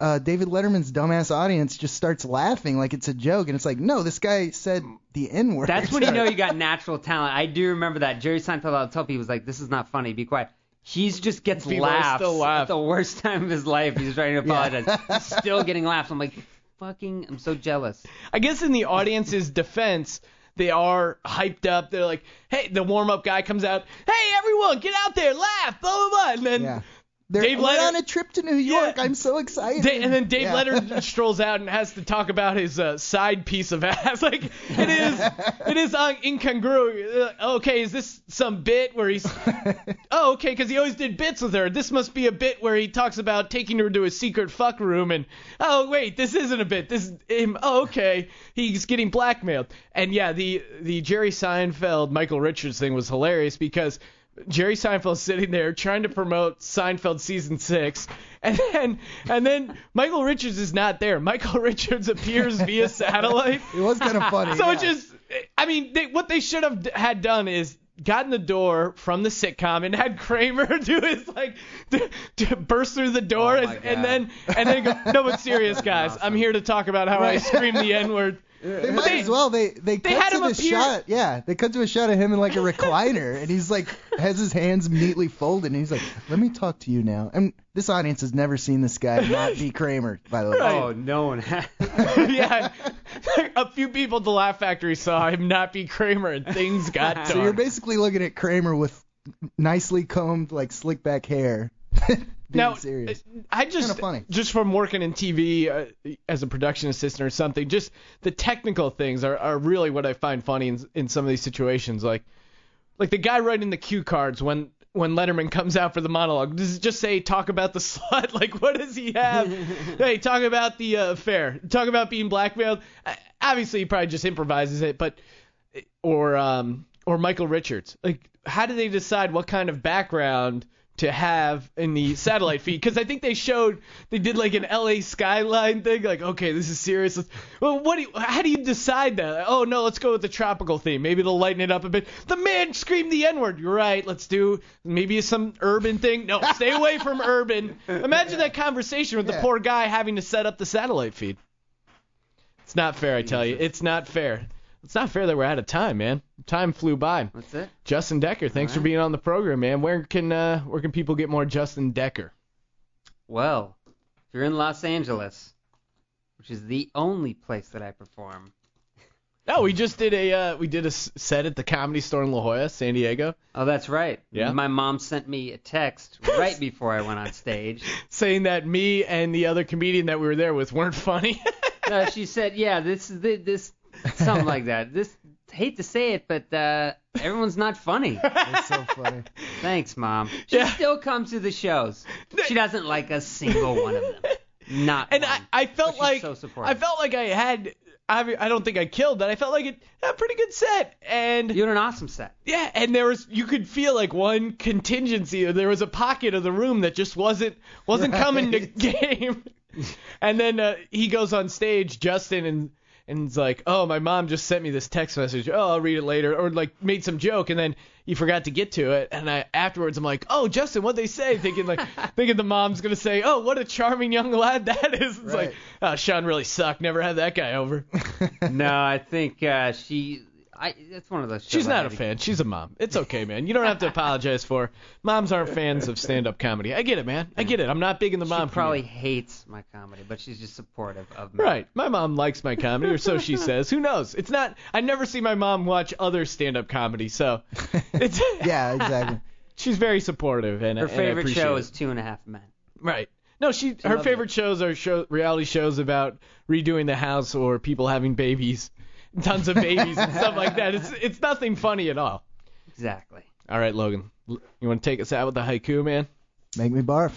uh, David Letterman's dumbass audience just starts laughing like it's a joke, and it's like, no, this guy said the N word. That's when you know you got natural talent. I do remember that. Jerry Seinfeld, I'll tell people, he was like, "This is not funny. Be quiet." He's just gets People are laughs still laugh. at the worst time of his life. He's trying to apologize. He's still getting laughs. I'm like, fucking, I'm so jealous. I guess in the audience's defense, they are hyped up. They're like, hey, the warm up guy comes out, hey, everyone, get out there, laugh, blah, blah, blah. And then Yeah. They're, Dave Leonard- on a trip to New York. Yeah. I'm so excited. Da- and then Dave Yeah. Leonard strolls out and has to talk about his uh, side piece of ass. Like it is, it is uh, incongruous. Uh, okay, is this some bit where he's? oh, okay, because he always did bits with her. This must be a bit where he talks about taking her to a secret fuck room and. Oh wait, this isn't a bit. This is him. Oh okay, he's getting blackmailed. And yeah, the the Jerry Seinfeld Michael Richards thing was hilarious because. Jerry Seinfeld sitting there trying to promote Seinfeld season six, and then and then Michael Richards is not there. Michael Richards appears via satellite. It was kind of funny. So yeah. it just, I mean, they, what they should have had done is gotten the door from the sitcom and had Kramer do his like to, to burst through the door Oh and, and then and then go, no, but serious guys, I'm here to talk about how I Right. scream the N word. They might as well. They they, they cut had to him the appear- shot. Yeah, they cut to a shot of him in like a recliner, and he's like has his hands neatly folded, and he's like, "Let me talk to you now." And this audience has never seen this guy not be Kramer, by the way. Right. Oh, no one has. yeah, a few people at the Laugh Factory saw him not be Kramer, and things got dark. So you're basically looking at Kramer with nicely combed, like slick back hair. Being now, serious. I just funny. just from working in TV uh, as a production assistant or something, just the technical things are, are really what I find funny in in some of these situations. Like like the guy writing the cue cards when when Letterman comes out for the monologue. Does it just say talk about the slut? Like what does he have? hey, talk about the uh, affair. Talk about being blackmailed. Uh, obviously, he probably just improvises it, but or um or Michael Richards. Like how do they decide what kind of background to have in the satellite feed? Because I think they showed they did like an LA skyline thing. Like okay, this is serious. Let's, well, what do you, how do you decide that? Oh no, let's go with the tropical theme. Maybe it'll lighten it up a bit. The man screamed the N-word. You're right. Let's do maybe some urban thing. No, stay away from urban. Imagine that conversation with the poor guy having to set up the satellite feed. It's not fair, I tell you. It's not fair. It's not fair that we're out of time, man. Time flew by. That's it. Justin Decker, thanks for being on the program, man. Where can uh, where can people get more Justin Decker? Well, If you're in Los Angeles, which is the only place that I perform, No, we just did a uh, we did a set at the Comedy Store in La Jolla, San Diego, oh, that's right. Yeah. My mom sent me a text right before I went on stage. saying that me and the other comedian that we were there with weren't funny. No, she said, "Yeah, this is this something like that. This hate to say it, but uh, everyone's not funny." That's so funny. Thanks, mom. She still comes to the shows. She doesn't like a single one of them. Not and one. I, I felt like so. I felt like I had I, I don't think I killed, but I felt like it had a pretty good set. And you had an awesome set. Yeah, and there was you could feel like one contingency. or There was a pocket of the room that just wasn't wasn't coming to game. and then uh, he goes on stage, Justin, and and it's like, "Oh, my mom just sent me this text message. Oh, I'll read it later," or like made some joke, and then you forgot to get to it. And I afterwards, I'm like, "Oh, Justin, what'd they say?" Thinking like thinking the mom's gonna say, "Oh, what a charming young lad that is." It's like, oh, Sean really sucked. Never had that guy over. no, I think uh, she. I. It's one of those. She's not a to- fan. She's a mom. It's okay, man. You don't have to apologize for. her. Moms aren't fans of stand-up comedy. I get it, man. I get it. I'm not big in the mom. She probably community. hates my comedy, but she's just supportive of me. Right. My mom likes my comedy, or so she says. Who knows? It's not. I never see my mom watch other stand-up comedy, so it's. yeah, exactly. She's very supportive, and Her and I favorite appreciate show is Two and a Half Men. Right. No, she, She her loves favorite shows are show, reality shows about redoing the house or people having babies, tons of babies and stuff like that. It's it's nothing funny at all. Exactly. All right, Logan, you want to take us out with the haiku, man? Make me barf.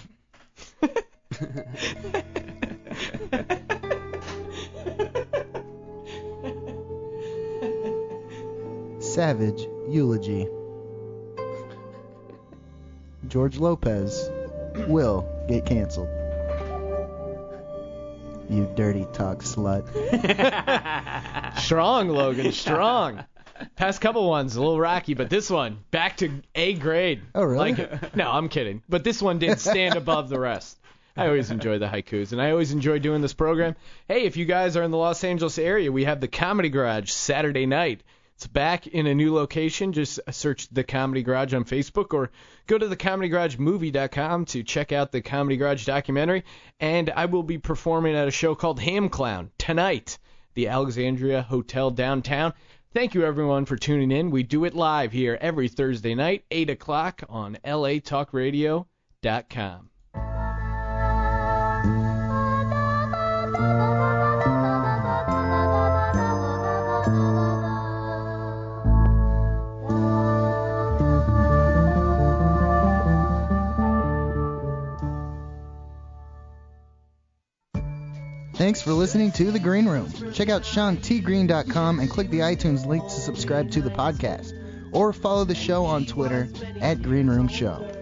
Savage eulogy. George Lopez will get canceled. You dirty talk slut. Strong, Logan, strong. Past couple ones a little rocky, but this one back to A grade. Oh, really? Like, no, I'm kidding. But this one did stand above the rest. I always enjoy the haikus, and I always enjoy doing this program. Hey, if you guys are in the Los Angeles area, we have the Comedy Garage Saturday night. It's back in a new location. Just search the Comedy Garage on Facebook or go to thecomedygaragemovie.com to check out the Comedy Garage documentary. And I will be performing at a show called Ham Clown tonight, the Alexandria Hotel downtown. Thank you everyone for tuning in. We do it live here every Thursday night, 8 o'clock on latalkradio.com. Thanks for listening to The Green Room. Check out SeanTGreen.com and click the iTunes link to subscribe to the podcast. Or follow the show on Twitter at Green Room Show.